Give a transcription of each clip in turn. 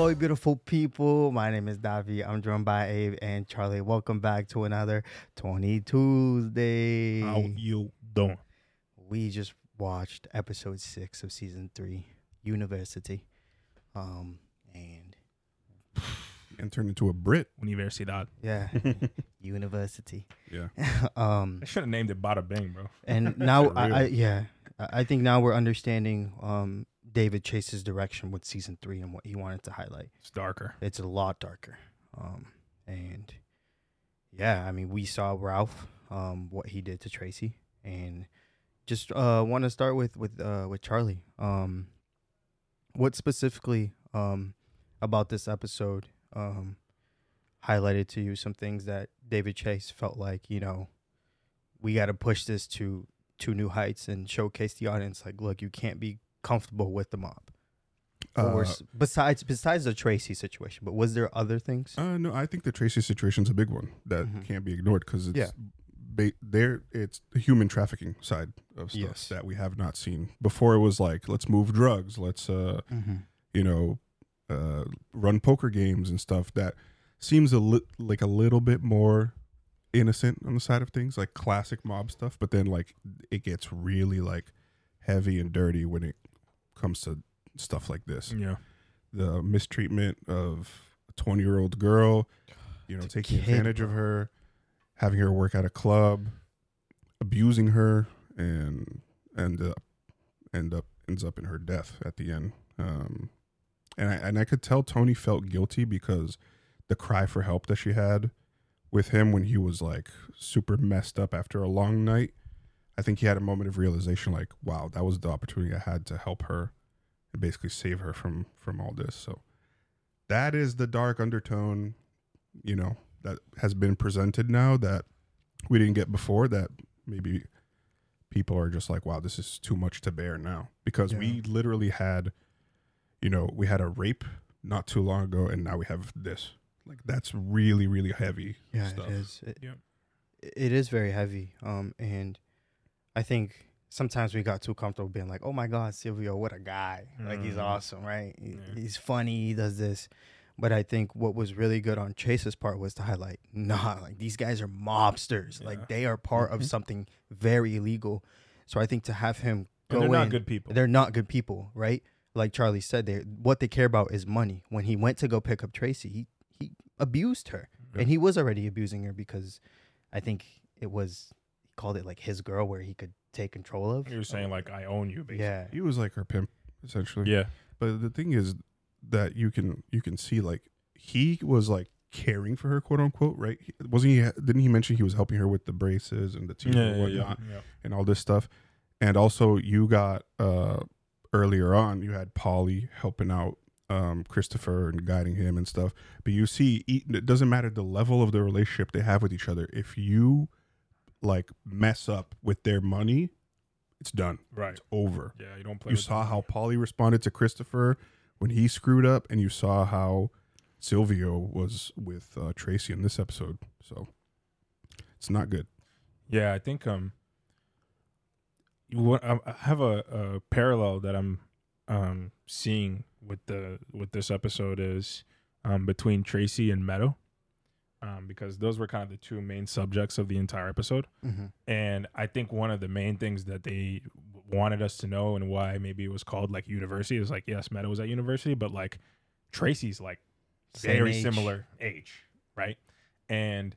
Hello, beautiful people. My name is Davi. I'm joined by Abe and Charlie. Welcome back to another Tony Tuesday. How you doing? We just watched episode six of season three, University. Um, and and turned into a Brit. Universidad. yeah, University. Yeah. Um, I should have named it Bada Bing, bro. and now I. I yeah, I I think now we're understanding um David Chase's direction with season three and what he wanted to highlight. It's darker. it's a lot darker. Um, and yeah, I mean, we saw Ralph, um, what he did to Tracy, and just uh, want to start with with uh, with Charlie. Um, what specifically um, about this episode um, highlighted to you some things that David Chase felt like you know we got to push this to to new heights and showcase the audience like, look, you can't be comfortable with the mob or Uh, s- besides besides the Tracy situation, but was there other things? uh, no, I think the Tracy situation's a big one that Mhm. can't be ignored because it's Yeah. ba- there. It's the human trafficking side of stuff Yes. that we have not seen before. It was like let's move drugs, let's uh, Mm-hmm. you know, uh, run poker games and stuff. That seems a li- like a little bit more innocent on the side of things, like classic mob stuff. But then like it gets really like heavy and dirty when it comes to stuff like this. Yeah. the mistreatment of a 20 year old girl, you know, The taking kid, advantage of her, having her work at a club, abusing her, and end up end up ends up in her death at the end. Um, and I and I could tell Tony felt guilty because the cry for help that she had with him when he was like super messed up after a long night. I think he had a moment of realization, like, wow, that was the opportunity I had to help her and basically save her from from all this. So that is the dark undertone, you know, that has been presented now that we didn't get before. That maybe people are just like, wow, this is too much to bear now because we literally had, you know, we had a rape not too long ago, and now we have this. Like that's really really heavy Yeah, stuff. it is. It, Yep. it is very heavy. Um, and I think sometimes we got too comfortable being like, "Oh my God, Silvio, what a guy! Like he's Mhm. awesome, right? Yeah. He's funny. He does this." But I think what was really good on Chase's part was to highlight, nah, like these guys are mobsters. Yeah. Like they are part of Mhm. something very illegal. So I think to have him go And they're not good people. They're not good people, right? Like Charlie said, they what they care about is money. When he went to go pick up Tracy, he he abused her, Yeah. and he was already abusing her because I think it was he called it like his girl, where he could take control of. You're saying like I own you, basically. yeah, He was like her pimp essentially. Yeah. But the thing is that you can you can see like he was like caring for her, quote unquote, right? He- Wasn't he? Didn't he mention he was helping her with the braces and the teeth Yeah. and Yeah. whatnot yeah. yeah. and all this stuff? And also, you got uh earlier on, you had Paulie helping out um Christopher and guiding him and stuff. But you see, it doesn't matter the level of the relationship they have with each other. If you like mess up with their money, it's done. Right. It's over Yeah. You don't play. you saw how Paulie responded to Christopher when he screwed up, and you saw how Silvio was with uh, Tracy in this episode. So it's not good. Yeah, I think um, what I I have a, a parallel that I'm um seeing with the with this episode is um between Tracy and Meadow, um because those were kind of the two main subjects of the entire episode, hmm and I think one of the main things that they wanted us to know and why maybe it was called like university is like yes, Meadow was at university, but like Tracy's like very similar age, right? And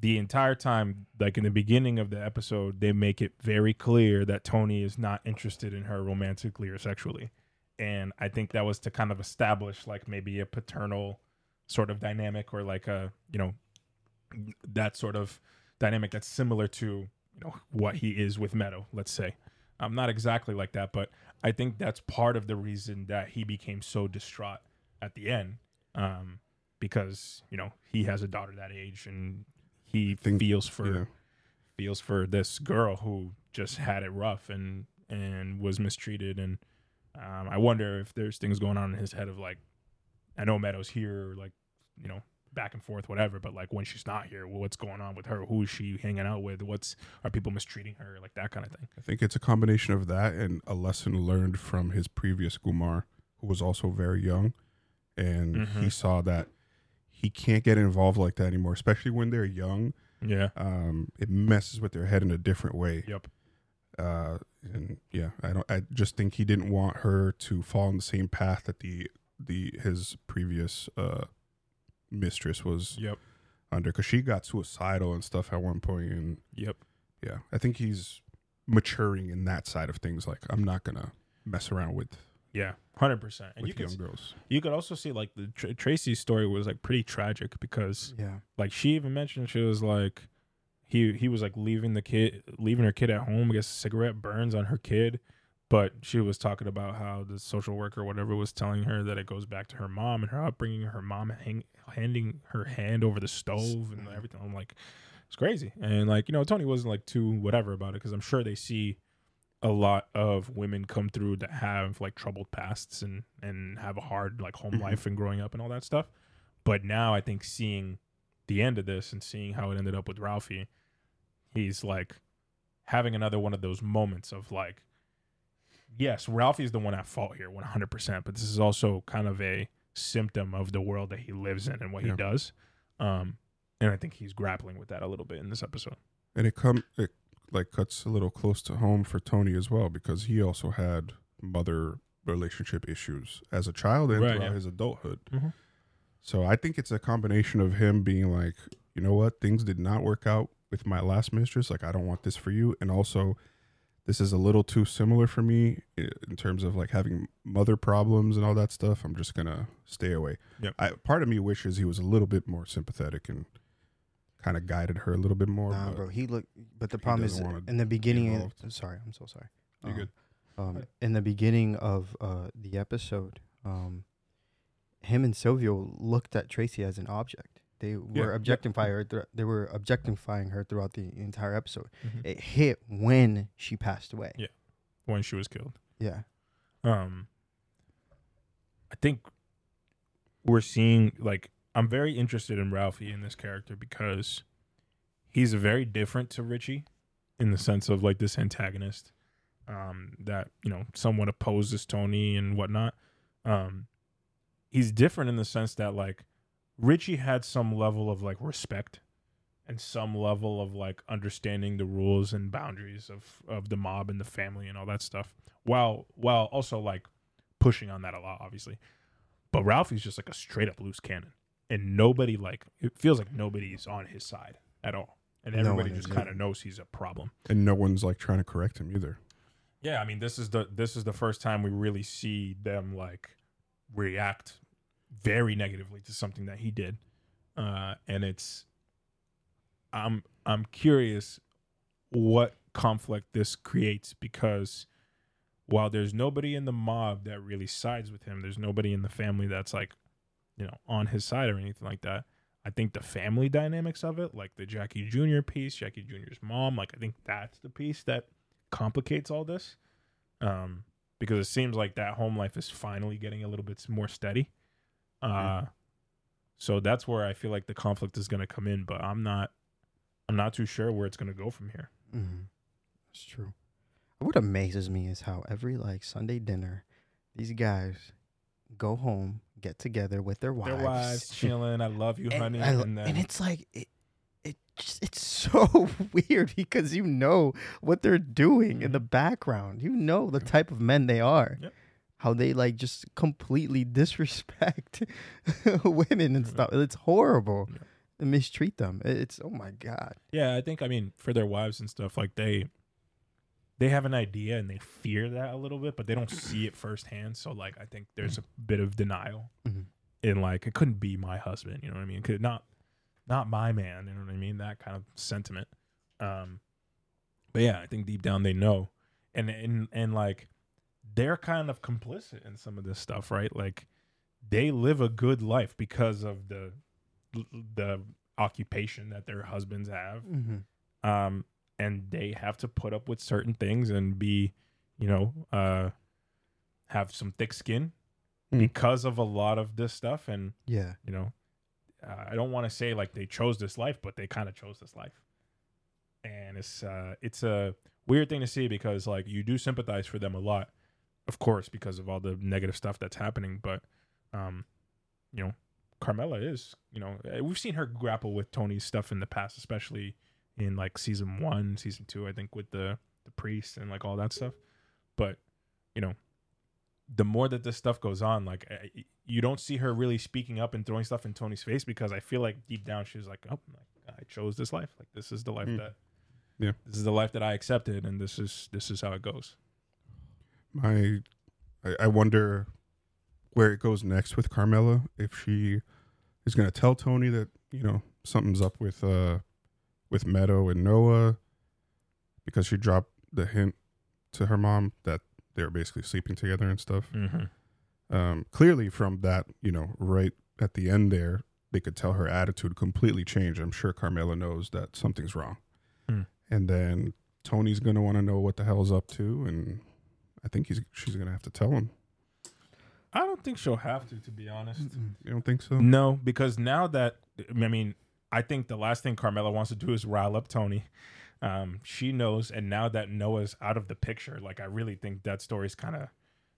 the entire time, like in the beginning of the episode, they make it very clear that Tony is not interested in her romantically or sexually. And I think that was to kind of establish like maybe a paternal sort of dynamic or like a, you know, that sort of dynamic that's similar to, you know, what he is with Meadow, let's say. I'm not exactly like that, but I think that's part of the reason that he became so distraught at the end um, because you know he has a daughter that age and he Think- feels for yeah. feels for this girl who just had it rough and and was mistreated and um, I wonder if there's things going on in his head of like I know Meadows here like you know back and forth whatever but like when she's not here what's going on with her who is she hanging out with what's are people mistreating her like that kind of thing I think it's a combination of that and a lesson learned from his previous Gumar, who was also very young, and Mhm. he saw that he can't get involved like that anymore, especially when they're young. Yeah. Um, it messes with their head in a different way. Yep. Uh, and yeah, I don't. I just think he didn't want her to fall in the same path that the the his previous uh mistress was Yep. under, because she got suicidal and stuff at one point, and Yep. yeah, I think he's maturing in that side of things. Like, I'm not gonna mess around with Yeah. Hundred percent. And with you could young girls. you could also see like the Tr- Tracy's story was like pretty tragic because Yeah. like she even mentioned she was like he he was like leaving the kid leaving her kid at home. I guess a cigarette burns on her kid. But she was talking about how the social worker or whatever was telling her that it goes back to her mom and her upbringing, her mom hang, handing her hand over the stove and everything. I'm like, it's crazy. And like, you know, Tony wasn't like too whatever about it because I'm sure they see a lot of women come through that have like troubled pasts and and have a hard like home Mhm. life and growing up and all that stuff. But now I think seeing the end of this and seeing how it ended up with Ralphie, he's like having another one of those moments of like, yes, Ralphie's the one at fault here, 100%, but this is also kind of a symptom of the world that he lives in and what Yeah. he does. Um, and I think he's grappling with that a little bit in this episode. and it come it like cuts a little close to home for Tony as well because he also had mother relationship issues as a child and Right, throughout yeah. his adulthood. Mhm. So I think it's a combination of him being like, you know what, things did not work out with my last mistress. Like I don't want this for you, and also this is a little too similar for me in terms of like having mother problems and all that stuff. I'm just gonna stay away. Yep. I, part of me wishes he was a little bit more sympathetic and kind of guided her a little bit more. Nah, but- bro. He look, but the problem is in the beginning. involved. I'm sorry, I'm so sorry. You're Um, good. Um, in the beginning of uh the episode, um, him and Silvio looked at Tracy as an object. They were Yeah, yeah. objectifying her. Thr- they were objectifying her throughout the entire episode. Mhm. It hit when she passed away. Yeah. When she was killed. Yeah. um i think we're seeing like i'm very interested in ralphie in this character because he's very different to richie in the sense of like this antagonist um that you know somewhat opposes tony and whatnot um he's different in the sense that like richie had some level of like respect and some level of like understanding the rules and boundaries of of the mob and the family and all that stuff while while also like pushing on that a lot obviously. But ralphie's just like a straight up loose cannon and nobody like it feels like nobody's on his side at all and everybody is, just kind of knows he's a problem. And no one's like trying to correct him either. yeah i mean this is the this is the first time we really see them like react very negatively to something that he did. Uh and it's i'm i'm curious what conflict this creates because while there's nobody in the mob that really sides with him there's nobody in the family that's like you know on his side or anything like that i think the family dynamics of it like the jackie jr piece jackie jr's mom like i think that's the piece that complicates all this. Um because it seems like that home life is finally getting a little bit more steady uh so that's where i feel like the conflict is going to come in but i'm not i'm not too sure where it's going to go from here Mm-hmm. That's true. What amazes me is how every like Sunday dinner, these guys go home, get together with their wives, their wives chilling i love you and, honey lo- and then and it's like it, it just it's so weird because you know what they're doing in the background. You know the type of men they are. Yep. How they like just completely disrespect women and stuff. It's horrible. Yep. And mistreat them. It's oh my god. Yeah, I think I mean for their wives and stuff, like they they have an idea and they fear that a little bit, but they don't see it firsthand. So like I think there's a bit of denial Mhm. in like it couldn't be my husband, you know what I mean? Could not not my man, you know what I mean? That kind of sentiment. Um but yeah, I think deep down they know. And and and like they're kind of complicit in some of this stuff, right? Like they live a good life because of the the occupation that their husbands have Mm-hmm. um, and they have to put up with certain things and be, you know, uh, have some thick skin Mm. because of a lot of this stuff. And Yeah. you know, uh, I don't want to say like they chose this life, but they kind of chose this life. And it's uh, it's a weird thing to see because like you do sympathize for them a lot, of course, because of all the negative stuff that's happening. But um, you know, Carmela is, you know, uh, we've seen her grapple with Tony's stuff in the past, especially in like season one, season two, I think, with the the priest and like all that stuff. But you know, the more that this stuff goes on, like uh, y- you don't see her really speaking up and throwing stuff in Tony's face because I feel like deep down she's like, oh, like, I chose this life. Like this is the life Mm. that, Yeah. this is the life that I accepted, and this is this is how it goes. My I, I wonder where it goes next with Carmela if she is going to tell Tony that you know something's up with uh with Meadow and Noah because she dropped the hint to her mom that they were basically sleeping together and stuff. Mm-hmm. Um, clearly, from that, you know, right at the end there, they could tell her attitude completely changed. I'm sure Carmela knows that something's wrong, Hmm. and then Tony's gonna want to know what the hell's up to, and I think he's she's gonna have to tell him. I don't think she'll have to, to be honest. You don't think so? No, because now that I mean, I think the last thing Carmela wants to do is rile up Tony. Um, she knows, and now that Noah's out of the picture, like I really think that story's kind of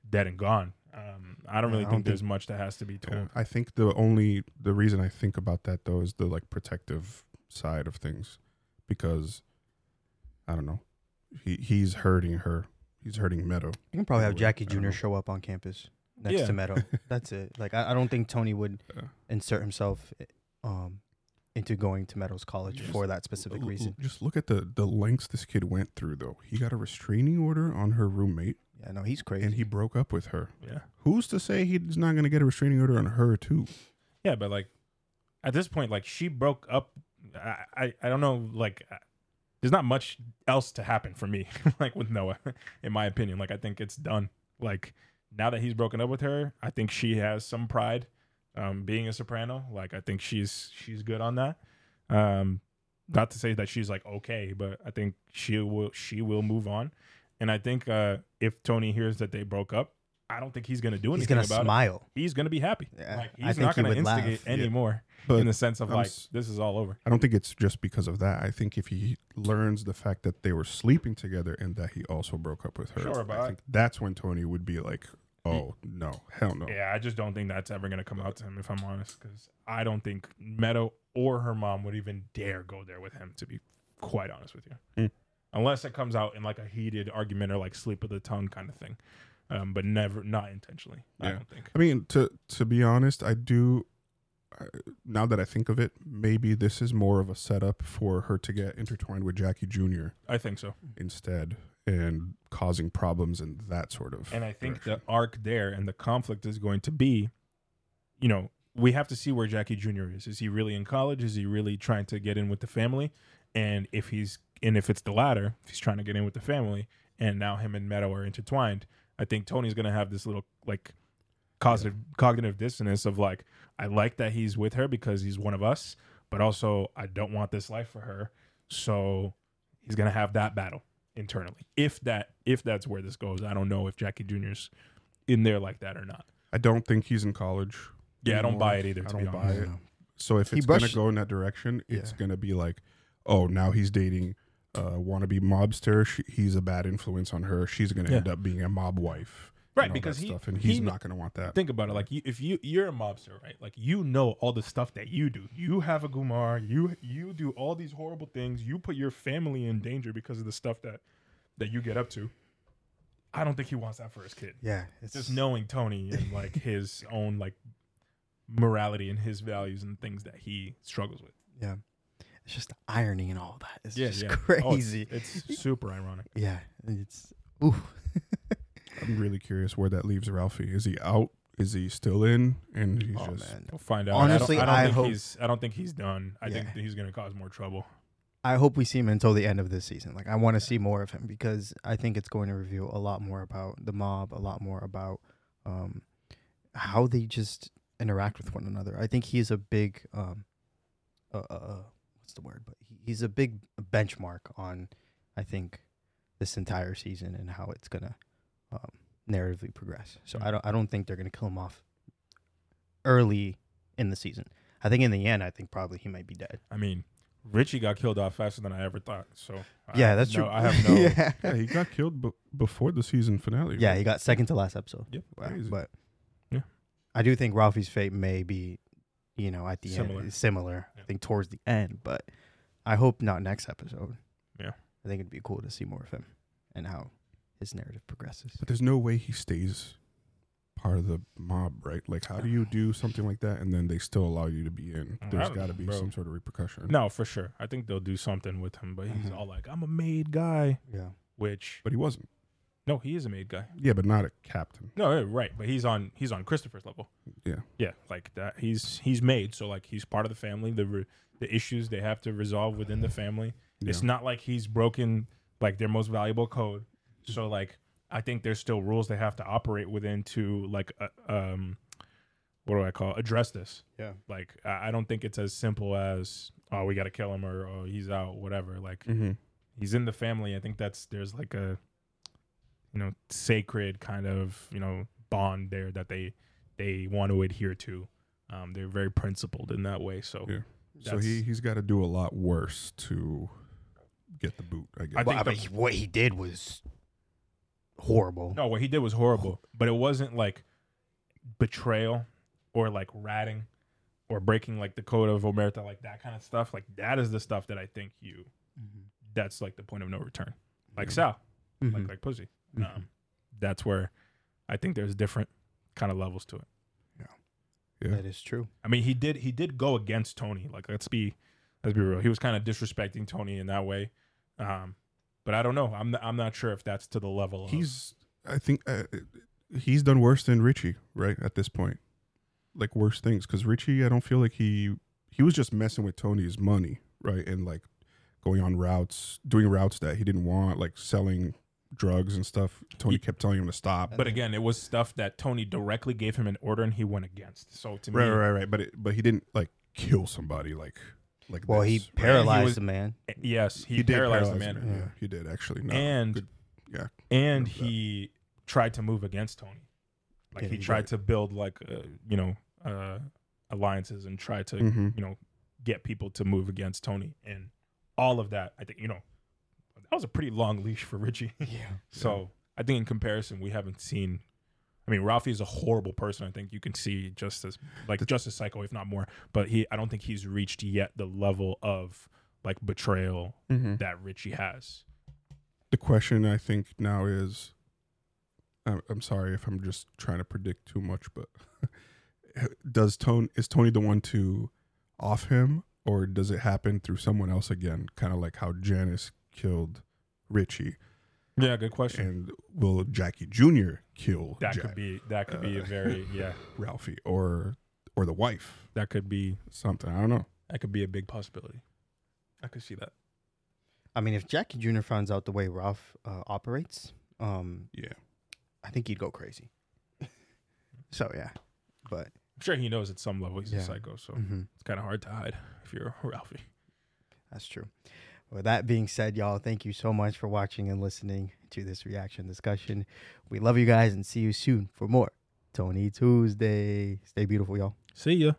dead and gone. Um, I don't really I think don't there's much that has to be told. Yeah, I think the only the reason I think about that though is the like protective side of things, because I don't know, he he's hurting her. He's hurting Meadow. You can probably have Jackie Jr. know. show up on campus next Yeah. to Meadow. That's it. Like I, I don't think Tony would Yeah. insert himself um into going to Meadows College Just for that specific L- l- reason. Just look at the the lengths this kid went through though. He got a restraining order on her roommate, Yeah, no, he's crazy. and he broke up with her. Yeah, Who's to say he's not going to get a restraining order on her too? yeah, but like at this point, like she broke up. I I, I don't know. Like uh, there's not much else to happen for me, like with Noah, in my opinion. Like I think it's done. Like now that he's broken up with her, I think she has some pride. Um, being a soprano, like I think she's she's good on that. Um, not to say that she's like okay, but I think she will she will move on. And I think uh, if Tony hears that they broke up, I don't think he's gonna do anything. he's gonna about it. smile. He's gonna be happy. Yeah, like I he's think not gonna would laugh. instigate Yeah. anymore But in the sense of I'm like s- this is all over. I don't think it's just because of that. I think if he learns the fact that they were sleeping together and that he also broke up with her, Sure, but I I- think that's when Tony would be like, "Oh no, hell no." Yeah, I just don't think that's ever gonna come out to him if I'm honest, because I don't think Meadow or her mom would even dare go there with him. To be quite honest with you, Mm. unless it comes out in like a heated argument or like sleep of the tongue kind of thing, um, but never not intentionally. I don't think. I mean, to to be honest, I do. Uh, now that I think of it, maybe this is more of a setup for her to get intertwined with Jackie Jr. I think so, instead, and causing problems and that sort of. and I think direction. the arc there and the conflict is going to be, you know, we have to see where Jackie Jr. is. Is he really in college? Is he really trying to get in with the family? And if he's and if it's the latter, if he's trying to get in with the family, and now him and Meadow are intertwined, I think Tony's gonna have this little like cognitive cognitive dissonance of like, I like that he's with her because he's one of us, but also I don't want this life for her. So he's gonna have that battle internally. If that if that's where this goes, I don't know if Jackie Jr.'s in there like that or not. I don't think he's in college. Yeah, I don't buy it either. I To be don't buy it. Yeah. So if He it's gonna go in that direction, it's Yeah. gonna be like, oh, now he's dating a wannabe mobster. She, he's a bad influence on her. She's gonna Yeah. end up being a mob wife, right? all Because he, stuff, and he's kn- not gonna want that. think about it. Like you, if you you're a mobster, right? Like you know all the stuff that you do. You have a gumar. You you do all these horrible things. You put your family in danger because of the stuff that that you get up to. I don't think he wants that for his kid. Yeah, it's Just knowing Tony and like his own like morality and his values and things that he struggles with. Yeah, it's just the irony and all that. It's just Oh, it's- crazy. it's, super ironic. yeah, it's ooh. I'm really curious where that leaves Ralphie. Is he out? Is he still in? And he's oh just man, We'll find out. Honestly, I don't, I I don't think hope- he's. I don't think he's done. I Yeah. think he's going to cause more trouble. I hope we see him until the end of this season. Like I want to see more of him because I think it's going to reveal a lot more about the mob, a lot more about um, how they just interact with one another. I think he's a big um, uh, uh, uh, what's the word? But he, he's a big benchmark on I think this entire season and how it's gonna um, narratively progress. So I don't I don't think they're gonna kill him off early in the season. I think in the end, I think probably he might be dead. I mean, Richie got killed off faster than I ever thought. So yeah, have that's no- true. I have no. yeah. yeah, he got killed b- before the season finale. Yeah, right? he got second to last episode. Yep. Wow, But Yeah. I do think Ralphie's fate may be, you know, at the Similar. end similar. Yeah. I think towards the end, but I hope not next episode. Yeah. I think it'd be cool to see more of him and how his narrative progresses. But there's no way he stays part of the mob, right? Like, how do you do something like that and then they still allow you to be in? There's got to be bro. some sort of repercussion. No, for sure. I think they'll do something with him, but he's Mhm. all like, "I'm a made guy," Yeah. which But he wasn't. No, he is a made guy. Yeah, but not a captain. No, right, but he's on he's on Christopher's level. Yeah. Yeah, like that. He's he's made, so like he's part of the family. The re- the issues they have to resolve within the family. It's not like he's broken like their most valuable code. So like I think there's still rules they have to operate within to like uh, um what do I call it? address this. Yeah. Like I I don't think it's as simple as oh we got to kill him or oh he's out whatever. Like Mm-hmm. he's in the family. I think that's there's like a you know sacred kind of you know bond there that they they want to adhere to. Um, they're very principled in that way. So Yeah. So he he's got to do a lot worse to get the boot. I guess. I Well, think I the- mean, what he did was horrible. no, what he did was horrible, but it wasn't like betrayal or like ratting or breaking like the code of Omerta, like that kind of stuff. Like that is the stuff that I think you that's like the point of no return. Like Yeah. Sal, Mhm. like like pussy. Mhm. Um, that's where I think there's different kind of levels to it. Yeah. That is true. I mean, he did he did go against Tony. Like let's be let's be real. He was kind of disrespecting Tony in that way. Um, but I don't know. I'm not, I'm not sure if that's to the level. Of, He's I think uh, he's done worse than Richie, right? At this point, like worse things because Richie, I don't feel like he he was just messing with Tony's money, right? And like going on routes, doing routes that he didn't want, like selling drugs and stuff. Tony He- kept telling him to stop. but again, it was stuff that Tony directly gave him an order and he went against. So to Right, me, right, right. But it, but he didn't like kill somebody like like. Well, this, he right? paralyzed was- the man. yes, he, did paralyzed the man, Yeah. Yeah. he did actually. No, and good. yeah. and remember that. he tried to move against Tony. Like Yeah, he he- tried right. to build like uh, you know uh, alliances and try to Mhm. you know get people to move against Tony and all of that. I think you know that was a pretty long leash for Richie. Yeah. so I think in comparison, we haven't seen. I mean, Ralphie is a horrible person. I think you can see just as like just as psycho, if not more. But he, I don't think he's reached yet the level of like betrayal Mhm. that Richie has. the question I think now is I'm, I'm sorry if I'm just trying to predict too much, but does Tony is Tony the one to off him or does it happen through someone else again? Kind of like how Janice killed Richie Yeah, good question. and will Jackie Jr. kill that Jack- could be that could be a uh, very yeah. Ralphie or or the wife? That could be Something. I don't know. that could be a big possibility. I could see that. I mean, if Jackie Jr. finds out the way Ralph uh, operates, um, Yeah. I think he'd go crazy. so yeah, but I'm sure he knows at some level he's Yeah. a psycho, so mhm, it's kind of hard to hide if you're Ralphie. that's true. With that being said, y'all, thank you so much for watching and listening to this reaction discussion. We love you guys and see you soon for more Tony Tuesday. Stay beautiful, y'all. See ya.